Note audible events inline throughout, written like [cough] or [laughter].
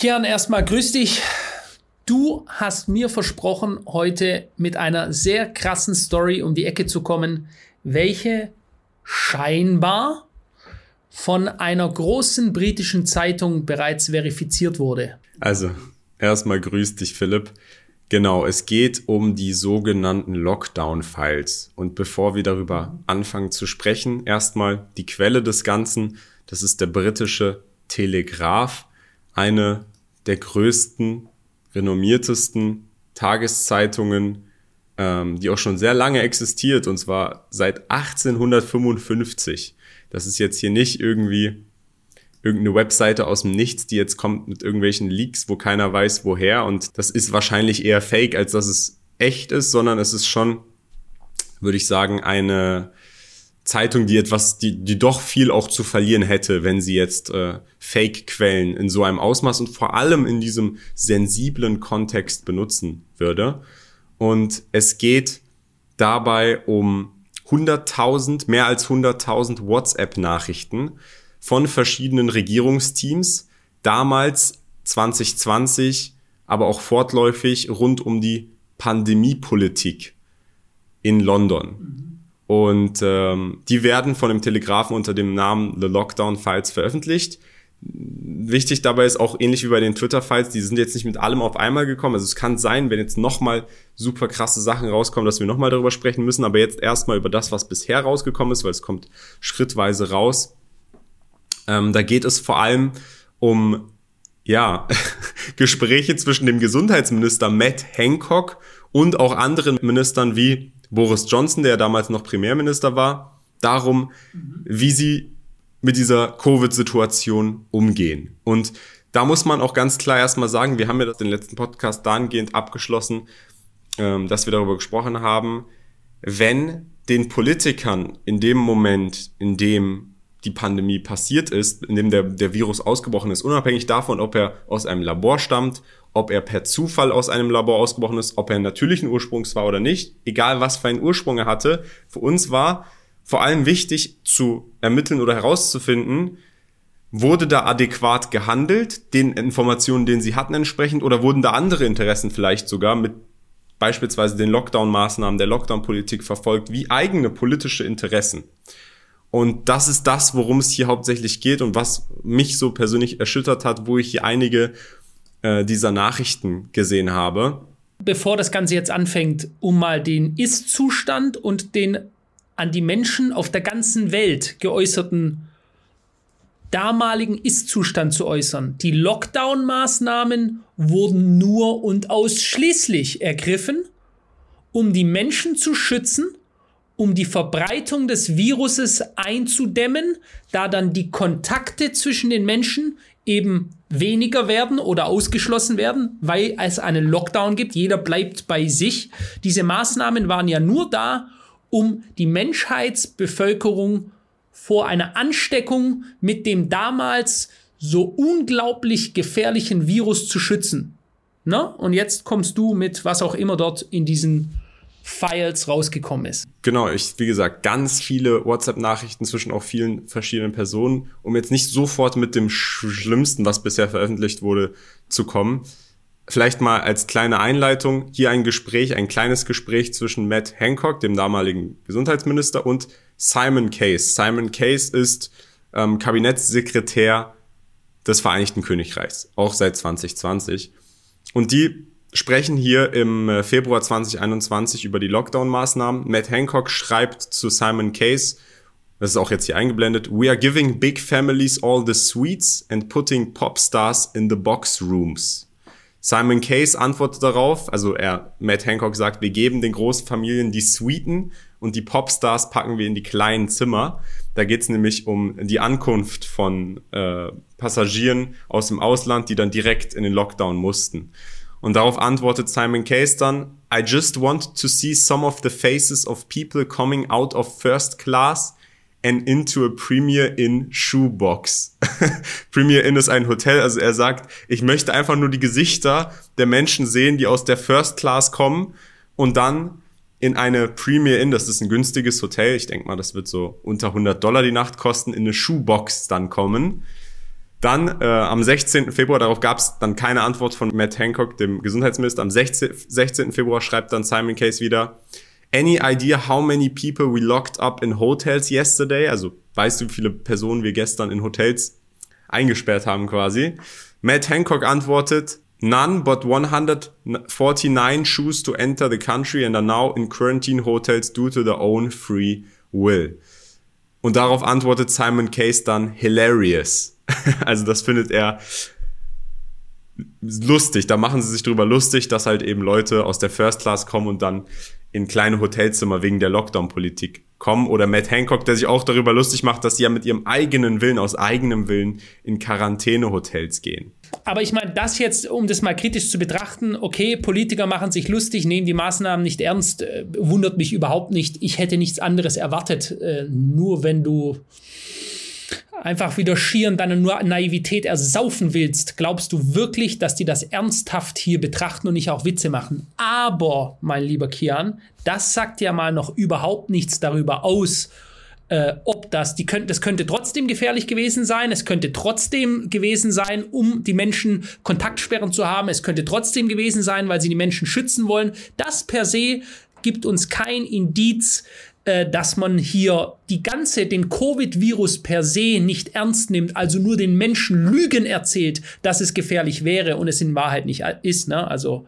Kian, erstmal grüß dich. Du hast mir versprochen, heute mit einer sehr krassen Story um die Ecke zu kommen, welche scheinbar von einer großen britischen Zeitung bereits verifiziert wurde. Also, erstmal grüß dich, Philipp. Genau, es geht um die sogenannten Lockdown-Files. Und bevor wir darüber anfangen zu sprechen, erstmal die Quelle des Ganzen. Das ist der britische Telegraph, eine der größten, renommiertesten Tageszeitungen, ähm, die auch schon sehr lange existiert, und zwar seit 1855. Das ist jetzt hier nicht irgendwie irgendeine Webseite aus dem Nichts, die jetzt kommt mit irgendwelchen Leaks, wo keiner weiß, woher. Und das ist wahrscheinlich eher fake, als dass es echt ist, sondern es ist schon, würde ich sagen, eine Zeitung, die etwas, die, die doch viel auch zu verlieren hätte, wenn sie jetzt äh, Fake-Quellen in so einem Ausmaß und vor allem in diesem sensiblen Kontext benutzen würde. Und es geht dabei um 100.000, mehr als 100.000 WhatsApp-Nachrichten, von verschiedenen Regierungsteams, damals 2020, aber auch fortläufig rund um die Pandemiepolitik in London. Und ähm, die werden von dem Telegrafen unter dem Namen The Lockdown Files veröffentlicht. Wichtig dabei ist auch ähnlich wie bei den Twitter-Files, die sind jetzt nicht mit allem auf einmal gekommen. Also es kann sein, wenn jetzt nochmal super krasse Sachen rauskommen, dass wir nochmal darüber sprechen müssen, aber jetzt erstmal über das, was bisher rausgekommen ist, weil es kommt schrittweise raus. Ähm, da geht es vor allem um ja, [laughs] Gespräche zwischen dem Gesundheitsminister Matt Hancock und auch anderen Ministern wie Boris Johnson, der damals noch Premierminister war, darum, mhm. wie sie mit dieser Covid-Situation umgehen. Und da muss man auch ganz klar erstmal sagen, wir haben ja den letzten Podcast dahingehend abgeschlossen, ähm, dass wir darüber gesprochen haben, wenn den Politikern in dem Moment, in dem die Pandemie passiert ist, in dem der, der Virus ausgebrochen ist, unabhängig davon, ob er aus einem Labor stammt, ob er per Zufall aus einem Labor ausgebrochen ist, ob er natürlichen Ursprungs war oder nicht, egal was für einen Ursprung er hatte, für uns war vor allem wichtig zu ermitteln oder herauszufinden, wurde da adäquat gehandelt, den Informationen, denen sie hatten entsprechend, oder wurden da andere Interessen vielleicht sogar mit beispielsweise den Lockdown-Maßnahmen der Lockdown-Politik verfolgt, wie eigene politische Interessen. Und das ist das, worum es hier hauptsächlich geht und was mich so persönlich erschüttert hat, wo ich hier einige äh, dieser Nachrichten gesehen habe. Bevor das Ganze jetzt anfängt, um mal den Ist-Zustand und den an die Menschen auf der ganzen Welt geäußerten damaligen Ist-Zustand zu äußern. Die Lockdown-Maßnahmen wurden nur und ausschließlich ergriffen, um die Menschen zu schützen um die Verbreitung des Viruses einzudämmen, da dann die Kontakte zwischen den Menschen eben weniger werden oder ausgeschlossen werden, weil es einen Lockdown gibt. Jeder bleibt bei sich. Diese Maßnahmen waren ja nur da, um die Menschheitsbevölkerung vor einer Ansteckung mit dem damals so unglaublich gefährlichen Virus zu schützen. Na? Und jetzt kommst du mit was auch immer dort in diesen Files rausgekommen ist. Genau, ich, wie gesagt, ganz viele WhatsApp-Nachrichten zwischen auch vielen verschiedenen Personen, um jetzt nicht sofort mit dem Schlimmsten, was bisher veröffentlicht wurde, zu kommen. Vielleicht mal als kleine Einleitung hier ein Gespräch, ein kleines Gespräch zwischen Matt Hancock, dem damaligen Gesundheitsminister, und Simon Case. Simon Case ist ähm, Kabinettssekretär des Vereinigten Königreichs, auch seit 2020. Und die sprechen hier im äh, Februar 2021 über die Lockdown-Maßnahmen. Matt Hancock schreibt zu Simon Case, das ist auch jetzt hier eingeblendet, We are giving big families all the sweets and putting pop stars in the box rooms. Simon Case antwortet darauf, also er, Matt Hancock sagt, wir geben den großen Familien die Sweeten und die Popstars packen wir in die kleinen Zimmer. Da geht's nämlich um die Ankunft von äh, Passagieren aus dem Ausland, die dann direkt in den Lockdown mussten. Und darauf antwortet Simon Case dann, I just want to see some of the faces of people coming out of first class and into a Premier Inn Shoebox. [laughs] Premier Inn ist ein Hotel, also er sagt, ich möchte einfach nur die Gesichter der Menschen sehen, die aus der First Class kommen und dann in eine Premier Inn, das ist ein günstiges Hotel, ich denke mal, das wird so unter 100 Dollar die Nacht kosten, in eine Shoebox dann kommen Dann äh, am 16. Februar, darauf gab es dann keine Antwort von Matt Hancock, dem Gesundheitsminister. Am 16, 16. Februar schreibt dann Simon Case wieder, Any idea how many people we locked up in hotels yesterday? Also weißt du, wie viele Personen wir gestern in Hotels eingesperrt haben quasi? Matt Hancock antwortet, None but 149 choose to enter the country and are now in quarantine hotels due to their own free will. Und darauf antwortet Simon Case dann hilarious. [laughs] also das findet er lustig. Da machen sie sich drüber lustig, dass halt eben Leute aus der First Class kommen und dann in kleine Hotelzimmer wegen der Lockdown-Politik kommen. Oder Matt Hancock, der sich auch darüber lustig macht, dass sie ja mit ihrem eigenen Willen, aus eigenem Willen in Quarantänehotels gehen. Aber ich meine, das jetzt, um das mal kritisch zu betrachten, okay, Politiker machen sich lustig, nehmen die Maßnahmen nicht ernst, äh, wundert mich überhaupt nicht. Ich hätte nichts anderes erwartet. Äh, nur wenn du einfach wieder schier in deiner Naivität ersaufen willst, glaubst du wirklich, dass die das ernsthaft hier betrachten und nicht auch Witze machen? Aber, mein lieber Kian, das sagt ja mal noch überhaupt nichts darüber aus, äh, ob das, die könnt, das könnte trotzdem gefährlich gewesen sein, es könnte trotzdem gewesen sein, um die Menschen Kontaktsperren zu haben, es könnte trotzdem gewesen sein, weil sie die Menschen schützen wollen. Das per se gibt uns kein Indiz, äh, dass man hier die ganze, den Covid-Virus per se nicht ernst nimmt, also nur den Menschen Lügen erzählt, dass es gefährlich wäre und es in Wahrheit nicht ist. Ne? Also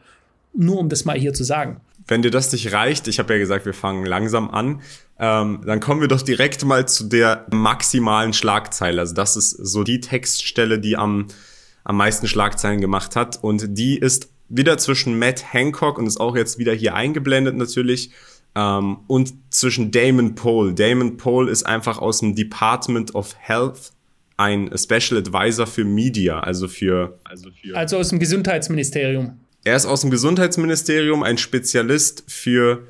nur um das mal hier zu sagen. Wenn dir das nicht reicht, ich habe ja gesagt, wir fangen langsam an, ähm, dann kommen wir doch direkt mal zu der maximalen Schlagzeile. Also das ist so die Textstelle, die am, am meisten Schlagzeilen gemacht hat. Und die ist wieder zwischen Matt Hancock und ist auch jetzt wieder hier eingeblendet natürlich ähm, und zwischen Damon Pohl. Damon Pohl ist einfach aus dem Department of Health ein Special Advisor für Media, also für, also für. Also aus dem Gesundheitsministerium. Er ist aus dem Gesundheitsministerium ein Spezialist für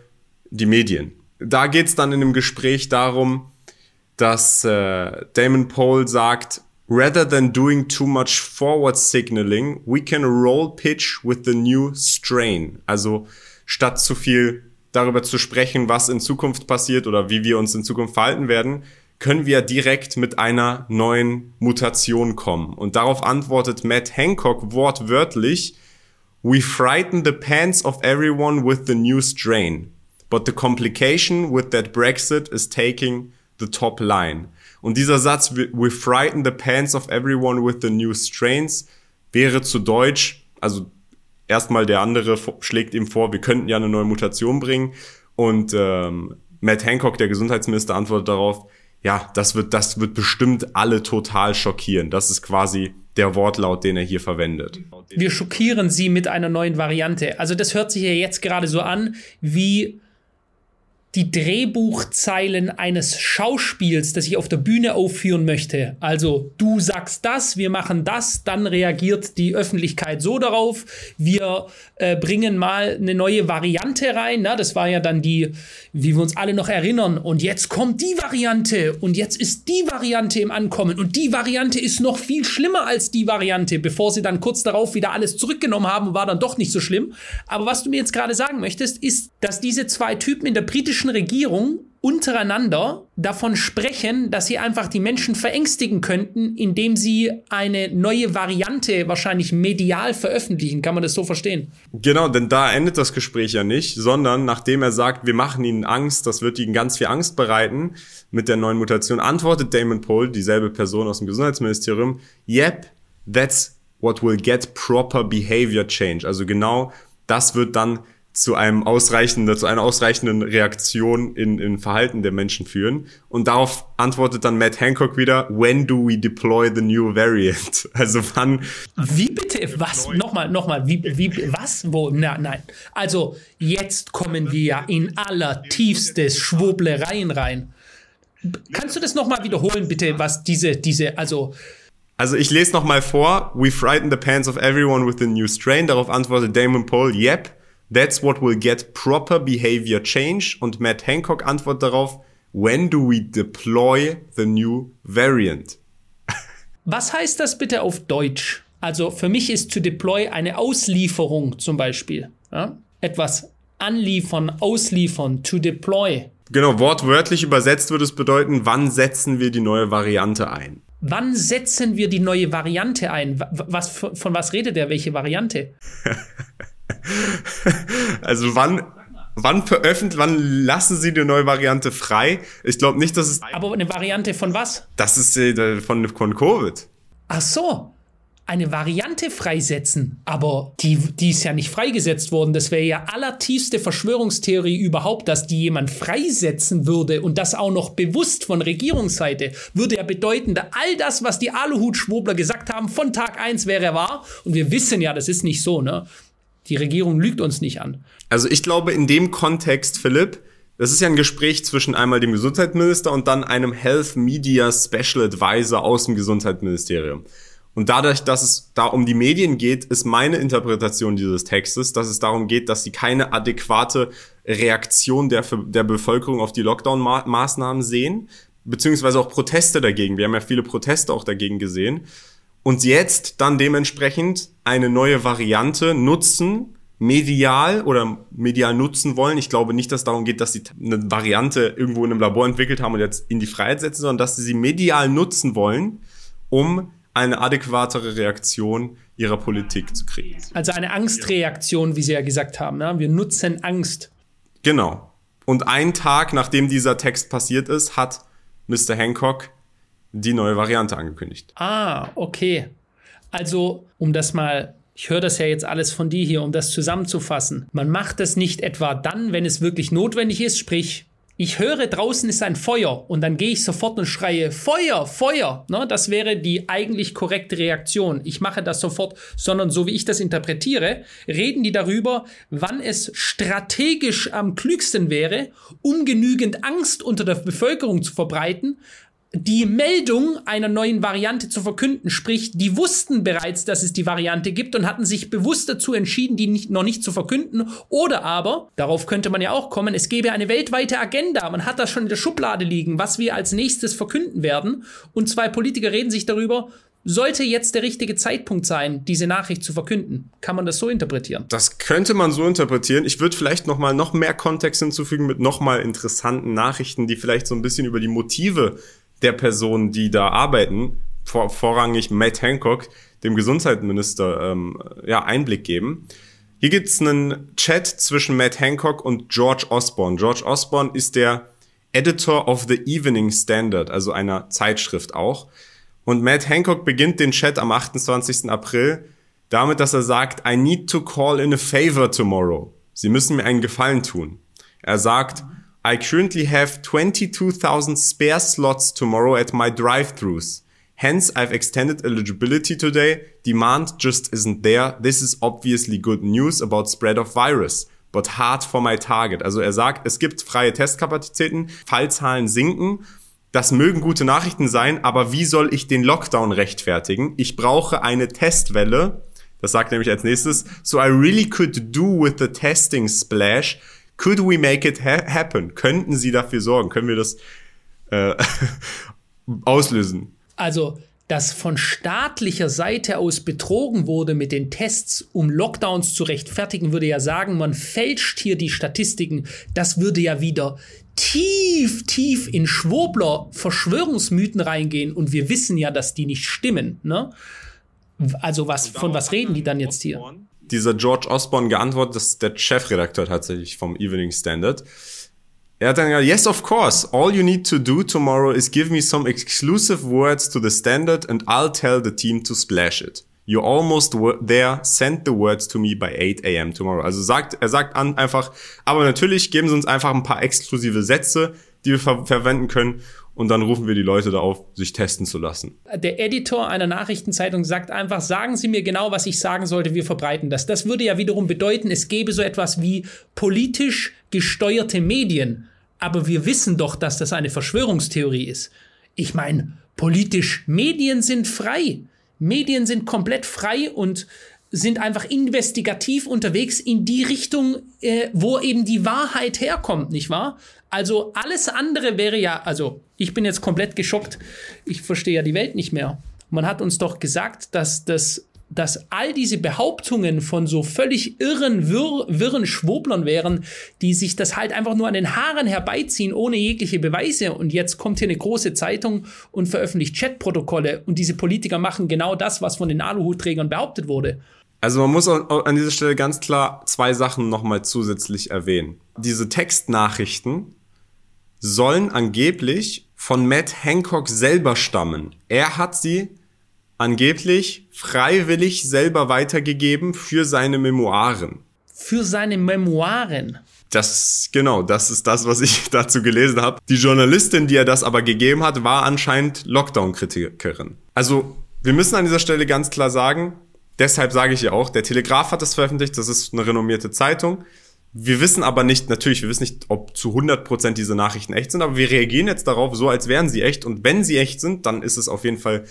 die Medien. Da geht's dann in dem Gespräch darum, dass äh, Damon Pohl sagt, rather than doing too much forward signaling, we can roll pitch with the new strain. Also statt zu viel darüber zu sprechen, was in Zukunft passiert oder wie wir uns in Zukunft verhalten werden, können wir direkt mit einer neuen Mutation kommen. Und darauf antwortet Matt Hancock wortwörtlich, We frighten the pants of everyone with the new strain. But the complication with that Brexit is taking the top line. Und dieser Satz, we frighten the pants of everyone with the new strains, wäre zu Deutsch, also erstmal der andere schlägt ihm vor, wir könnten ja eine neue Mutation bringen. Und ähm, Matt Hancock, der Gesundheitsminister, antwortet darauf, ja, das wird, das wird bestimmt alle total schockieren. Das ist quasi der Wortlaut, den er hier verwendet. Wir schockieren sie mit einer neuen Variante. Also das hört sich ja jetzt gerade so an, wie die Drehbuchzeilen eines Schauspiels, das ich auf der Bühne aufführen möchte. Also du sagst das, wir machen das, dann reagiert die Öffentlichkeit so darauf. Wir äh, bringen mal eine neue Variante rein. Na, das war ja dann die, wie wir uns alle noch erinnern. Und jetzt kommt die Variante und jetzt ist die Variante im Ankommen und die Variante ist noch viel schlimmer als die Variante, bevor sie dann kurz darauf wieder alles zurückgenommen haben, war dann doch nicht so schlimm. Aber was du mir jetzt gerade sagen möchtest, ist, dass diese zwei Typen in der britischen britischen Regierung untereinander davon sprechen, dass sie einfach die Menschen verängstigen könnten, indem sie eine neue Variante wahrscheinlich medial veröffentlichen. Kann man das so verstehen? Genau, denn da endet das Gespräch ja nicht, sondern nachdem er sagt, wir machen ihnen Angst, das wird ihnen ganz viel Angst bereiten mit der neuen Mutation, antwortet Damon Pohl, dieselbe Person aus dem Gesundheitsministerium, yep, that's what will get proper behavior change. Also genau das wird dann zu einem ausreichenden, zu einer ausreichenden Reaktion in, in Verhalten der Menschen führen. Und darauf antwortet dann Matt Hancock wieder, when do we deploy the new variant? [laughs] Also wann? Wie bitte? Was? Nochmal, nochmal, wie, wie, was? Wo? Na, nein. Also jetzt kommen wir ja in allertiefste Schwoblereien rein. Kannst du das nochmal wiederholen, bitte, was diese, diese, also, also ich lese nochmal vor. We frighten the pants of everyone with the new strain. Darauf antwortet Damon Paul, yep. That's what will get proper behavior change. Und Matt Hancock antwortet darauf, when do we deploy the new variant? Was heißt das bitte auf Deutsch? Also für mich ist to deploy eine Auslieferung zum Beispiel. Ja? Etwas anliefern, ausliefern, to deploy. Genau, wortwörtlich übersetzt würde es bedeuten, wann setzen wir die neue Variante ein? Wann setzen wir die neue Variante ein? Was, von was redet er? Welche Variante? [laughs] [laughs] also wann, wann veröffentlichen, wann lassen Sie die neue Variante frei? Ich glaube nicht, dass es. Aber eine Variante von was? Das ist äh, von, von Covid. Ach so eine Variante freisetzen, aber die, die ist ja nicht freigesetzt worden. Das wäre ja allertiefste Verschwörungstheorie überhaupt, dass die jemand freisetzen würde und das auch noch bewusst von Regierungsseite, würde ja bedeuten, dass all das, was die Aluhut-Schwobler gesagt haben, von Tag eins wäre wahr. Und wir wissen ja, das ist nicht so, ne? Die Regierung lügt uns nicht an. Also ich glaube, in dem Kontext, Philipp, das ist ja ein Gespräch zwischen einmal dem Gesundheitsminister und dann einem Health Media Special Advisor aus dem Gesundheitsministerium. Und dadurch, dass es da um die Medien geht, ist meine Interpretation dieses Textes, dass es darum geht, dass sie keine adäquate Reaktion der, der Bevölkerung auf die Lockdown-Maßnahmen sehen, beziehungsweise auch Proteste dagegen. Wir haben ja viele Proteste auch dagegen gesehen. Und jetzt dann dementsprechend eine neue Variante nutzen, medial oder medial nutzen wollen. Ich glaube nicht, dass es darum geht, dass sie eine Variante irgendwo in einem Labor entwickelt haben und jetzt in die Freiheit setzen, sondern dass sie sie medial nutzen wollen, um eine adäquatere Reaktion ihrer Politik zu kriegen. Also eine Angstreaktion, wie Sie ja gesagt haben. Ne? Wir nutzen Angst. Genau. Und einen Tag, nachdem dieser Text passiert ist, hat Mr. Hancock die neue Variante angekündigt. Ah, okay. Also, um das mal ich höre das ja jetzt alles von dir hier, um das zusammenzufassen. Man macht das nicht etwa dann, wenn es wirklich notwendig ist, sprich, ich höre draußen ist ein Feuer und dann gehe ich sofort und schreie Feuer, Feuer. Ne, das wäre die eigentlich korrekte Reaktion. Ich mache das sofort, sondern so wie ich das interpretiere, reden die darüber, wann es strategisch am klügsten wäre, um genügend Angst unter der Bevölkerung zu verbreiten, die Meldung einer neuen Variante zu verkünden. Sprich, die wussten bereits, dass es die Variante gibt und hatten sich bewusst dazu entschieden, die nicht, noch nicht zu verkünden. Oder aber, darauf könnte man ja auch kommen, es gäbe eine weltweite Agenda. Man hat das schon in der Schublade liegen, was wir als nächstes verkünden werden. Und zwei Politiker reden sich darüber, sollte jetzt der richtige Zeitpunkt sein, diese Nachricht zu verkünden. Kann man das so interpretieren? Das könnte man so interpretieren. Ich würde vielleicht noch mal noch mehr Kontext hinzufügen mit noch mal interessanten Nachrichten, die vielleicht so ein bisschen über die Motive der Personen, die da arbeiten, vor, vorrangig Matt Hancock, dem Gesundheitsminister, ähm, ja, Einblick geben. Hier gibt's einen Chat zwischen Matt Hancock und George Osborne. George Osborne ist der Editor of the Evening Standard, also einer Zeitschrift auch. Und Matt Hancock beginnt den Chat am 28. April damit, dass er sagt, I need to call in a favor tomorrow. Sie müssen mir einen Gefallen tun. Er sagt, I currently have 22,000 spare slots tomorrow at my drive-thrus. Hence, I've extended eligibility today. Demand just isn't there. This is obviously good news about spread of virus, but hard for my target. Also er sagt, es gibt freie Testkapazitäten, Fallzahlen sinken. Das mögen gute Nachrichten sein, aber wie soll ich den Lockdown rechtfertigen? Ich brauche eine Testwelle. Das sagt nämlich als nächstes. So I really could do with the testing splash Could we make it ha happen? Könnten Sie dafür sorgen? Können wir das äh, [laughs] auslösen? Also, dass von staatlicher Seite aus betrogen wurde mit den Tests, um Lockdowns zu rechtfertigen, würde ja sagen, man fälscht hier die Statistiken. Das würde ja wieder tief, tief in Schwobler Verschwörungsmythen reingehen und wir wissen ja, dass die nicht stimmen. Ne? Also was, von was reden die dann jetzt hier? Dieser George Osborne geantwortet, das ist der Chefredakteur tatsächlich vom Evening Standard. Er hat dann gesagt, yes, of course. All you need to do tomorrow is give me some exclusive words to the Standard and I'll tell the team to splash it. You're almost there. Send the words to me by 8 a.m. tomorrow. Also sagt, er sagt an einfach, aber natürlich geben sie uns einfach ein paar exklusive Sätze, die wir ver verwenden können und dann rufen wir die Leute da auf, sich testen zu lassen. Der Editor einer Nachrichtenzeitung sagt einfach, sagen Sie mir genau, was ich sagen sollte, wir verbreiten das. Das würde ja wiederum bedeuten, es gäbe so etwas wie politisch gesteuerte Medien. Aber wir wissen doch, dass das eine Verschwörungstheorie ist. Ich meine, politisch, Medien sind frei. Medien sind komplett frei und sind einfach investigativ unterwegs in die Richtung, äh, wo eben die Wahrheit herkommt, nicht wahr? Also alles andere wäre ja, also ich bin jetzt komplett geschockt. Ich verstehe ja die Welt nicht mehr. Man hat uns doch gesagt, dass das dass all diese Behauptungen von so völlig irren, wirr, wirren Schwoblern wären, die sich das halt einfach nur an den Haaren herbeiziehen, ohne jegliche Beweise. Und jetzt kommt hier eine große Zeitung und veröffentlicht Chatprotokolle und diese Politiker machen genau das, was von den Aluhutträgern behauptet wurde. Also man muss an dieser Stelle ganz klar zwei Sachen nochmal zusätzlich erwähnen. Diese Textnachrichten sollen angeblich von Matt Hancock selber stammen. Er hat sie angeblich freiwillig selber weitergegeben für seine Memoiren. Für seine Memoiren. Das, genau, das ist das, was ich [laughs] dazu gelesen habe. Die Journalistin, die er das aber gegeben hat, war anscheinend Lockdown-Kritikerin. Also, wir müssen an dieser Stelle ganz klar sagen, deshalb sage ich ja auch, der Telegraph hat das veröffentlicht, das ist eine renommierte Zeitung. Wir wissen aber nicht, natürlich, wir wissen nicht, ob zu 100% diese Nachrichten echt sind, aber wir reagieren jetzt darauf so, als wären sie echt. Und wenn sie echt sind, dann ist es auf jeden Fall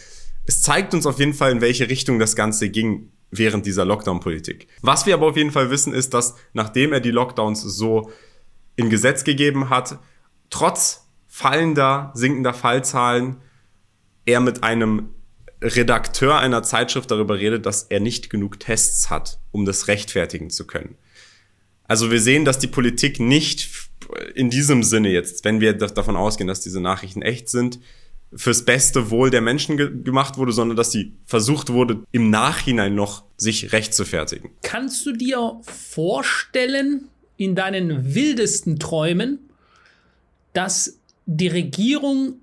es zeigt uns auf jeden Fall, in welche Richtung das Ganze ging während dieser Lockdown-Politik. Was wir aber auf jeden Fall wissen, ist, dass nachdem er die Lockdowns so in Gesetz gegeben hat, trotz fallender, sinkender Fallzahlen, er mit einem Redakteur einer Zeitschrift darüber redet, dass er nicht genug Tests hat, um das rechtfertigen zu können. Also wir sehen, dass die Politik nicht in diesem Sinne jetzt, wenn wir davon ausgehen, dass diese Nachrichten echt sind, fürs beste Wohl der Menschen ge gemacht wurde, sondern dass sie versucht wurde, im Nachhinein noch sich recht zu fertigen. Kannst du dir vorstellen, in deinen wildesten Träumen, dass die Regierung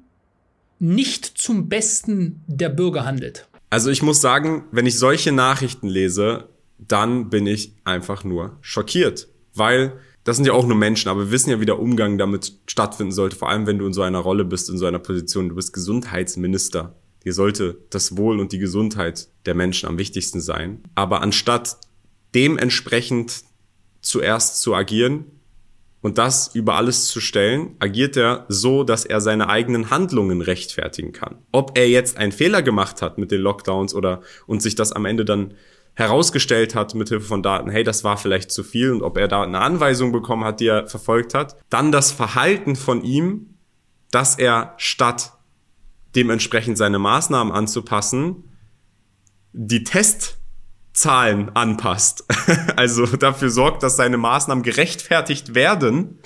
nicht zum Besten der Bürger handelt? Also ich muss sagen, wenn ich solche Nachrichten lese, dann bin ich einfach nur schockiert, weil das sind ja auch nur Menschen, aber wir wissen ja, wie der Umgang damit stattfinden sollte, vor allem wenn du in so einer Rolle bist, in so einer Position. Du bist Gesundheitsminister. Dir sollte das Wohl und die Gesundheit der Menschen am wichtigsten sein. Aber anstatt dementsprechend zuerst zu agieren und das über alles zu stellen, agiert er so, dass er seine eigenen Handlungen rechtfertigen kann. Ob er jetzt einen Fehler gemacht hat mit den Lockdowns oder und sich das am Ende dann herausgestellt hat mithilfe von Daten, hey, das war vielleicht zu viel und ob er da eine Anweisung bekommen hat, die er verfolgt hat. Dann das Verhalten von ihm, dass er statt dementsprechend seine Maßnahmen anzupassen, die Testzahlen anpasst. [laughs] also dafür sorgt, dass seine Maßnahmen gerechtfertigt werden.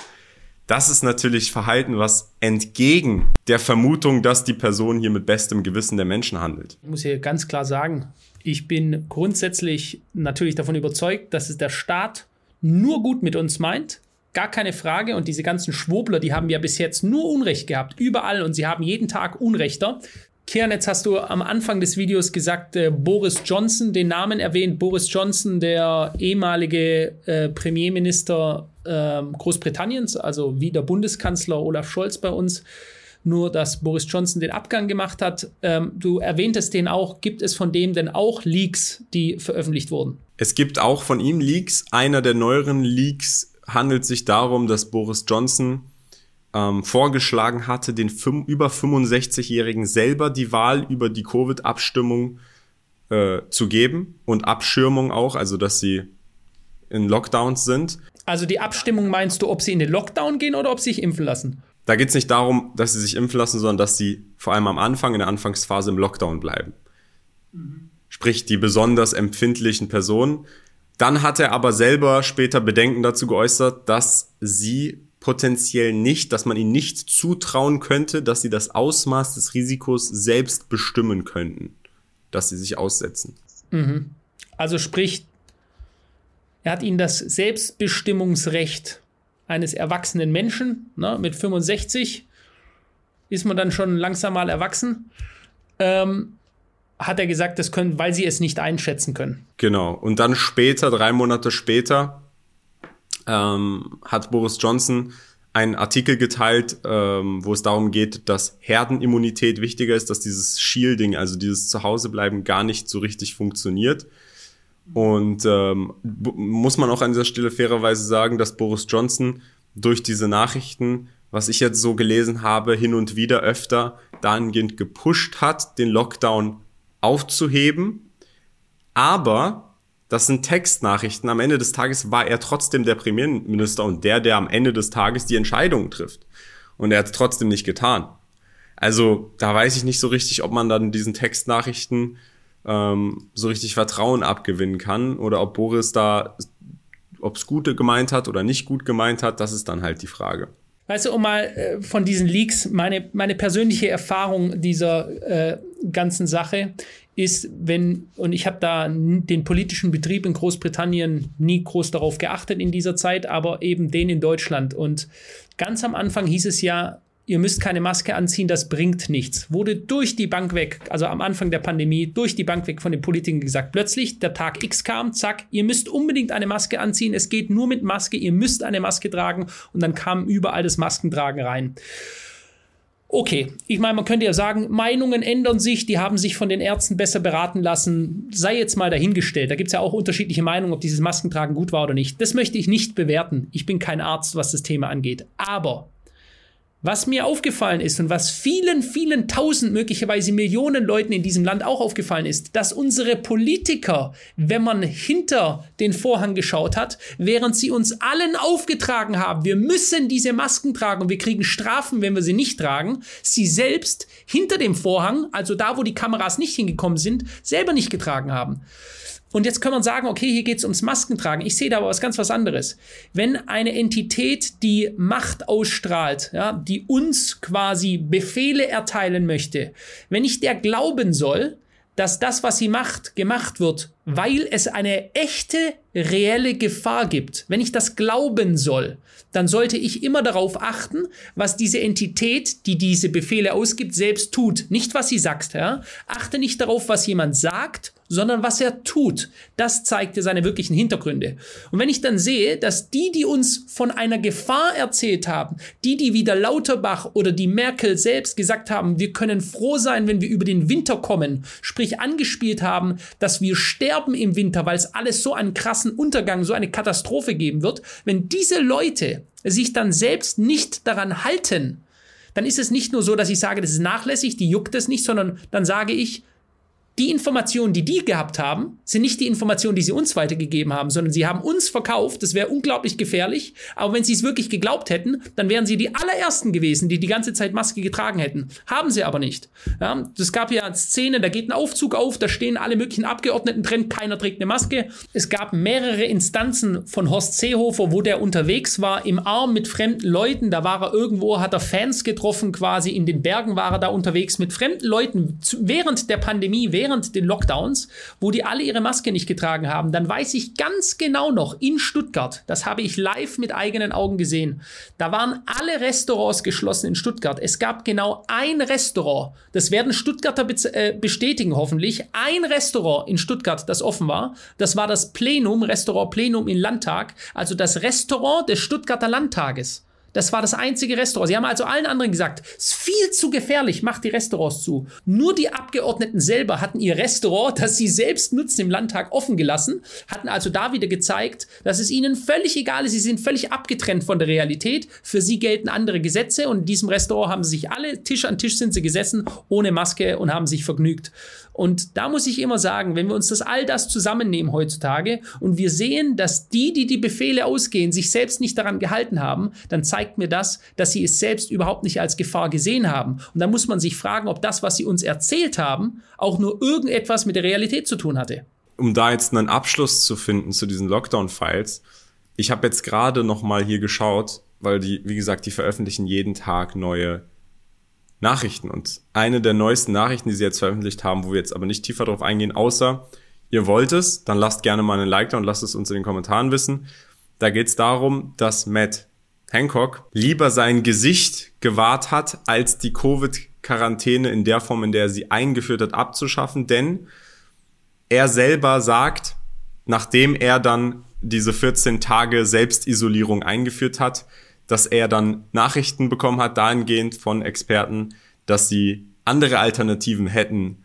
Das ist natürlich Verhalten, was entgegen der Vermutung, dass die Person hier mit bestem Gewissen der Menschen handelt. Ich muss hier ganz klar sagen, ich bin grundsätzlich natürlich davon überzeugt, dass es der Staat nur gut mit uns meint. Gar keine Frage. Und diese ganzen Schwobler, die haben ja bis jetzt nur Unrecht gehabt. Überall. Und sie haben jeden Tag Unrechter. Kian, jetzt hast du am Anfang des Videos gesagt, äh, Boris Johnson, den Namen erwähnt. Boris Johnson, der ehemalige äh, Premierminister äh, Großbritanniens, also wie der Bundeskanzler Olaf Scholz bei uns nur dass Boris Johnson den Abgang gemacht hat. Ähm, du erwähntest den auch. Gibt es von dem denn auch Leaks, die veröffentlicht wurden? Es gibt auch von ihm Leaks. Einer der neueren Leaks handelt sich darum, dass Boris Johnson ähm, vorgeschlagen hatte, den über 65-Jährigen selber die Wahl über die Covid-Abstimmung äh, zu geben und Abschirmung auch, also dass sie in Lockdowns sind. Also die Abstimmung meinst du, ob sie in den Lockdown gehen oder ob sie sich impfen lassen? Da geht es nicht darum, dass sie sich impfen lassen, sondern dass sie vor allem am Anfang, in der Anfangsphase im Lockdown bleiben. Mhm. Sprich, die besonders empfindlichen Personen. Dann hat er aber selber später Bedenken dazu geäußert, dass sie potenziell nicht, dass man ihnen nicht zutrauen könnte, dass sie das Ausmaß des Risikos selbst bestimmen könnten, dass sie sich aussetzen. Mhm. Also sprich, er hat ihnen das Selbstbestimmungsrecht eines erwachsenen Menschen. Ne? Mit 65 ist man dann schon langsam mal erwachsen. Ähm, hat er gesagt, das können, weil sie es nicht einschätzen können. Genau. Und dann später, drei Monate später, ähm, hat Boris Johnson einen Artikel geteilt, ähm, wo es darum geht, dass Herdenimmunität wichtiger ist, dass dieses Shielding, also dieses Zuhausebleiben, gar nicht so richtig funktioniert. Und ähm, muss man auch an dieser Stelle fairerweise sagen, dass Boris Johnson durch diese Nachrichten, was ich jetzt so gelesen habe, hin und wieder öfter dahingehend gepusht hat, den Lockdown aufzuheben. Aber das sind Textnachrichten. Am Ende des Tages war er trotzdem der Premierminister und der, der am Ende des Tages die Entscheidung trifft. Und er hat es trotzdem nicht getan. Also da weiß ich nicht so richtig, ob man dann diesen Textnachrichten ähm, so richtig Vertrauen abgewinnen kann oder ob Boris da, ob es Gute gemeint hat oder nicht gut gemeint hat, das ist dann halt die Frage. Weißt du, um mal äh, von diesen Leaks, meine, meine persönliche Erfahrung dieser äh, ganzen Sache ist, wenn, und ich habe da den politischen Betrieb in Großbritannien nie groß darauf geachtet in dieser Zeit, aber eben den in Deutschland. Und ganz am Anfang hieß es ja, ihr müsst keine Maske anziehen, das bringt nichts. Wurde durch die Bank weg, also am Anfang der Pandemie, durch die Bank weg von den Politikern gesagt. Plötzlich, der Tag X kam, zack, ihr müsst unbedingt eine Maske anziehen. Es geht nur mit Maske, ihr müsst eine Maske tragen. Und dann kam überall das Maskentragen rein. Okay, ich meine, man könnte ja sagen, Meinungen ändern sich, die haben sich von den Ärzten besser beraten lassen, sei jetzt mal dahingestellt. Da gibt es ja auch unterschiedliche Meinungen, ob dieses Maskentragen gut war oder nicht. Das möchte ich nicht bewerten. Ich bin kein Arzt, was das Thema angeht. Aber was mir aufgefallen ist und was vielen, vielen tausend, möglicherweise Millionen Leuten in diesem Land auch aufgefallen ist, dass unsere Politiker, wenn man hinter den Vorhang geschaut hat, während sie uns allen aufgetragen haben, wir müssen diese Masken tragen und wir kriegen Strafen, wenn wir sie nicht tragen, sie selbst hinter dem Vorhang, also da, wo die Kameras nicht hingekommen sind, selber nicht getragen haben. Und jetzt kann man sagen, okay, hier geht es ums Maskentragen. Ich sehe da aber was ganz was anderes. Wenn eine Entität, die Macht ausstrahlt, ja, die uns quasi Befehle erteilen möchte, wenn ich der glauben soll, dass das, was sie macht, gemacht wird, weil es eine echte, reelle Gefahr gibt. Wenn ich das glauben soll, dann sollte ich immer darauf achten, was diese Entität, die diese Befehle ausgibt, selbst tut. Nicht, was sie sagt. Ja? Achte nicht darauf, was jemand sagt, sondern was er tut. Das zeigt dir seine wirklichen Hintergründe. Und wenn ich dann sehe, dass die, die uns von einer Gefahr erzählt haben, die, die wie der Lauterbach oder die Merkel selbst gesagt haben, wir können froh sein, wenn wir über den Winter kommen, sprich angespielt haben, dass wir sterben im Winter, weil es alles so einen krassen Untergang, so eine Katastrophe geben wird, wenn diese Leute sich dann selbst nicht daran halten, dann ist es nicht nur so, dass ich sage, das ist nachlässig, die juckt es nicht, sondern dann sage ich, die Informationen, die die gehabt haben, sind nicht die Informationen, die sie uns weitergegeben haben, sondern sie haben uns verkauft. Das wäre unglaublich gefährlich. Aber wenn sie es wirklich geglaubt hätten, dann wären sie die allerersten gewesen, die die ganze Zeit Maske getragen hätten. Haben sie aber nicht. Ja, das gab ja Szene, da geht ein Aufzug auf, da stehen alle möglichen Abgeordneten drin, keiner trägt eine Maske. Es gab mehrere Instanzen von Horst Seehofer, wo der unterwegs war, im Arm mit fremden Leuten. Da war er irgendwo, hat er Fans getroffen, quasi in den Bergen war er da unterwegs mit fremden Leuten während der Pandemie, während während den Lockdowns, wo die alle ihre Maske nicht getragen haben, dann weiß ich ganz genau noch in Stuttgart, das habe ich live mit eigenen Augen gesehen, da waren alle Restaurants geschlossen in Stuttgart. Es gab genau ein Restaurant, das werden Stuttgarter äh, bestätigen hoffentlich, ein Restaurant in Stuttgart, das offen war. Das war das Plenum, Restaurant Plenum in Landtag, also das Restaurant des Stuttgarter Landtages. Das war das einzige Restaurant. Sie haben also allen anderen gesagt, es ist viel zu gefährlich, macht die Restaurants zu. Nur die Abgeordneten selber hatten ihr Restaurant, das sie selbst nutzen, im Landtag offen gelassen, hatten also da wieder gezeigt, dass es ihnen völlig egal ist. Sie sind völlig abgetrennt von der Realität. Für sie gelten andere Gesetze und in diesem Restaurant haben sie sich alle Tisch an Tisch sind sie gesessen, ohne Maske und haben sich vergnügt. Und da muss ich immer sagen, wenn wir uns das all das zusammennehmen heutzutage und wir sehen, dass die, die die Befehle ausgehen, sich selbst nicht daran gehalten haben, dann zeigt mir das, dass sie es selbst überhaupt nicht als Gefahr gesehen haben. Und da muss man sich fragen, ob das, was sie uns erzählt haben, auch nur irgendetwas mit der Realität zu tun hatte. Um da jetzt einen Abschluss zu finden zu diesen Lockdown-Files, ich habe jetzt gerade noch mal hier geschaut, weil die, wie gesagt, die veröffentlichen jeden Tag neue Nachrichten. Und eine der neuesten Nachrichten, die sie jetzt veröffentlicht haben, wo wir jetzt aber nicht tiefer drauf eingehen, außer ihr wollt es, dann lasst gerne mal einen Like da und lasst es uns in den Kommentaren wissen. Da geht es darum, dass Matt Hancock lieber sein Gesicht gewahrt hat, als die Covid-Quarantäne in der Form, in der er sie eingeführt hat, abzuschaffen. Denn er selber sagt, nachdem er dann diese 14 Tage Selbstisolierung eingeführt hat, dass er dann Nachrichten bekommen hat dahingehend von Experten, dass sie andere Alternativen hätten,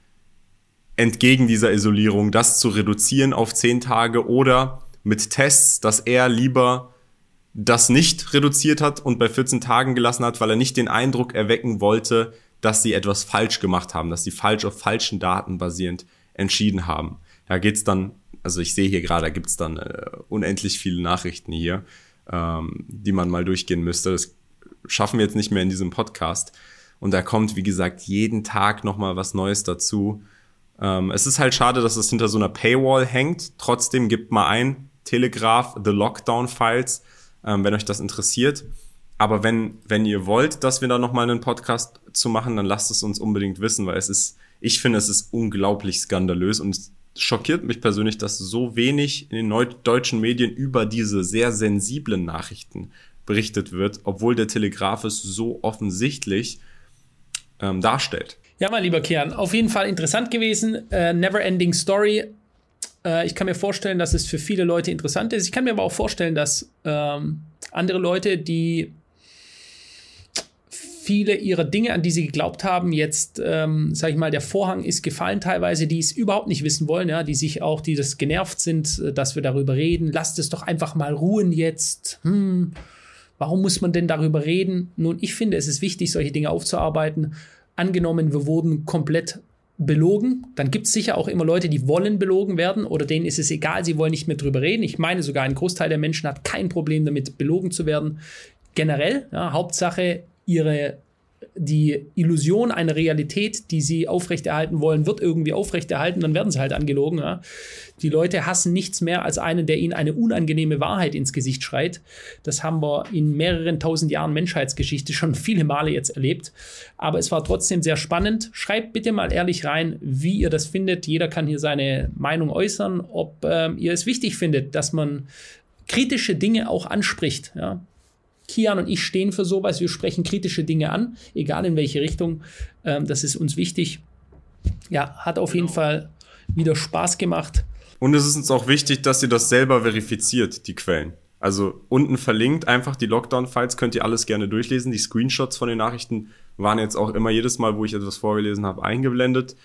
entgegen dieser Isolierung, das zu reduzieren auf zehn Tage oder mit Tests, dass er lieber das nicht reduziert hat und bei 14 Tagen gelassen hat, weil er nicht den Eindruck erwecken wollte, dass sie etwas falsch gemacht haben, dass sie falsch auf falschen Daten basierend entschieden haben. Da geht's dann, also ich sehe hier gerade, da gibt's dann äh, unendlich viele Nachrichten hier ähm, die man mal durchgehen müsste. Das schaffen wir jetzt nicht mehr in diesem Podcast. Und da kommt, wie gesagt, jeden Tag nochmal was Neues dazu. Ähm, es ist halt schade, dass es hinter so einer Paywall hängt. Trotzdem gibt mal ein Telegraph The Lockdown Files, ähm, wenn euch das interessiert. Aber wenn, wenn ihr wollt, dass wir da nochmal einen Podcast zu machen, dann lasst es uns unbedingt wissen, weil es ist, ich finde, es ist unglaublich skandalös und schockiert mich persönlich, dass so wenig in den deutschen Medien über diese sehr sensiblen Nachrichten berichtet wird, obwohl der Telegraph es so offensichtlich ähm, darstellt. Ja, mein lieber Kian, auf jeden Fall interessant gewesen. Äh, Never Ending Story. Äh, ich kann mir vorstellen, dass es für viele Leute interessant ist. Ich kann mir aber auch vorstellen, dass ähm, andere Leute, die viele ihrer Dinge, an die sie geglaubt haben, jetzt, ähm, sag ich mal, der Vorhang ist gefallen teilweise, die es überhaupt nicht wissen wollen, ja, die sich auch, die das genervt sind, äh, dass wir darüber reden. Lasst es doch einfach mal ruhen jetzt. Hm, warum muss man denn darüber reden? Nun, ich finde, es ist wichtig, solche Dinge aufzuarbeiten angenommen, wir wurden komplett belogen, dann gibt es sicher auch immer Leute, die wollen belogen werden oder denen ist es egal, sie wollen nicht mehr drüber reden. Ich meine sogar, ein Großteil der Menschen hat kein Problem damit, belogen zu werden. Generell, ja, Hauptsache, ihre die Illusion einer Realität, die sie aufrechterhalten wollen, wird irgendwie aufrechterhalten, dann werden sie halt angelogen. Ja. Die Leute hassen nichts mehr als einen, der ihnen eine unangenehme Wahrheit ins Gesicht schreit. Das haben wir in mehreren tausend Jahren Menschheitsgeschichte schon viele Male jetzt erlebt. Aber es war trotzdem sehr spannend. Schreibt bitte mal ehrlich rein, wie ihr das findet. Jeder kann hier seine Meinung äußern, ob ähm, ihr es wichtig findet, dass man kritische Dinge auch anspricht. Ja. Kian und ich stehen für sowas. Wir sprechen kritische Dinge an, egal in welche Richtung. Ähm, das ist uns wichtig. Ja, hat auf jeden genau. Fall wieder Spaß gemacht. Und es ist uns auch wichtig, dass ihr das selber verifiziert, die Quellen. Also unten verlinkt einfach die Lockdown-Files, könnt ihr alles gerne durchlesen. Die Screenshots von den Nachrichten waren jetzt auch immer jedes Mal, wo ich etwas vorgelesen habe, eingeblendet.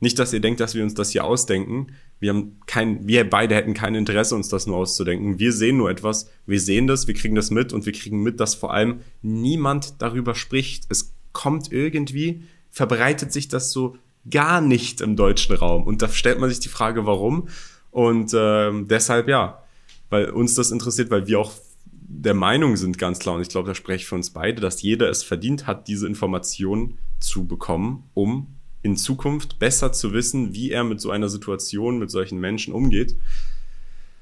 Nicht, dass ihr denkt, dass wir uns das hier ausdenken. Wir haben kein, wir beide hätten kein Interesse, uns das nur auszudenken. Wir sehen nur etwas, wir sehen das, wir kriegen das mit und wir kriegen mit, dass vor allem niemand darüber spricht. Es kommt irgendwie, verbreitet sich das so gar nicht im deutschen Raum. Und da stellt man sich die Frage, warum. Und äh, deshalb ja, weil uns das interessiert, weil wir auch der Meinung sind ganz klar, und ich glaube, da spreche ich für uns beide, dass jeder es verdient hat, diese Informationen zu bekommen, um in Zukunft besser zu wissen, wie er mit so einer Situation, mit solchen Menschen umgeht.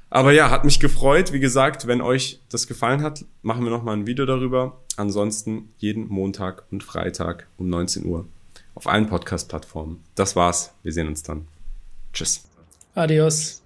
Aber ja, hat mich gefreut. Wie gesagt, wenn euch das gefallen hat, machen wir nochmal ein Video darüber. Ansonsten jeden Montag und Freitag um 19 Uhr auf allen Podcast-Plattformen. Das war's. Wir sehen uns dann. Tschüss. Adios.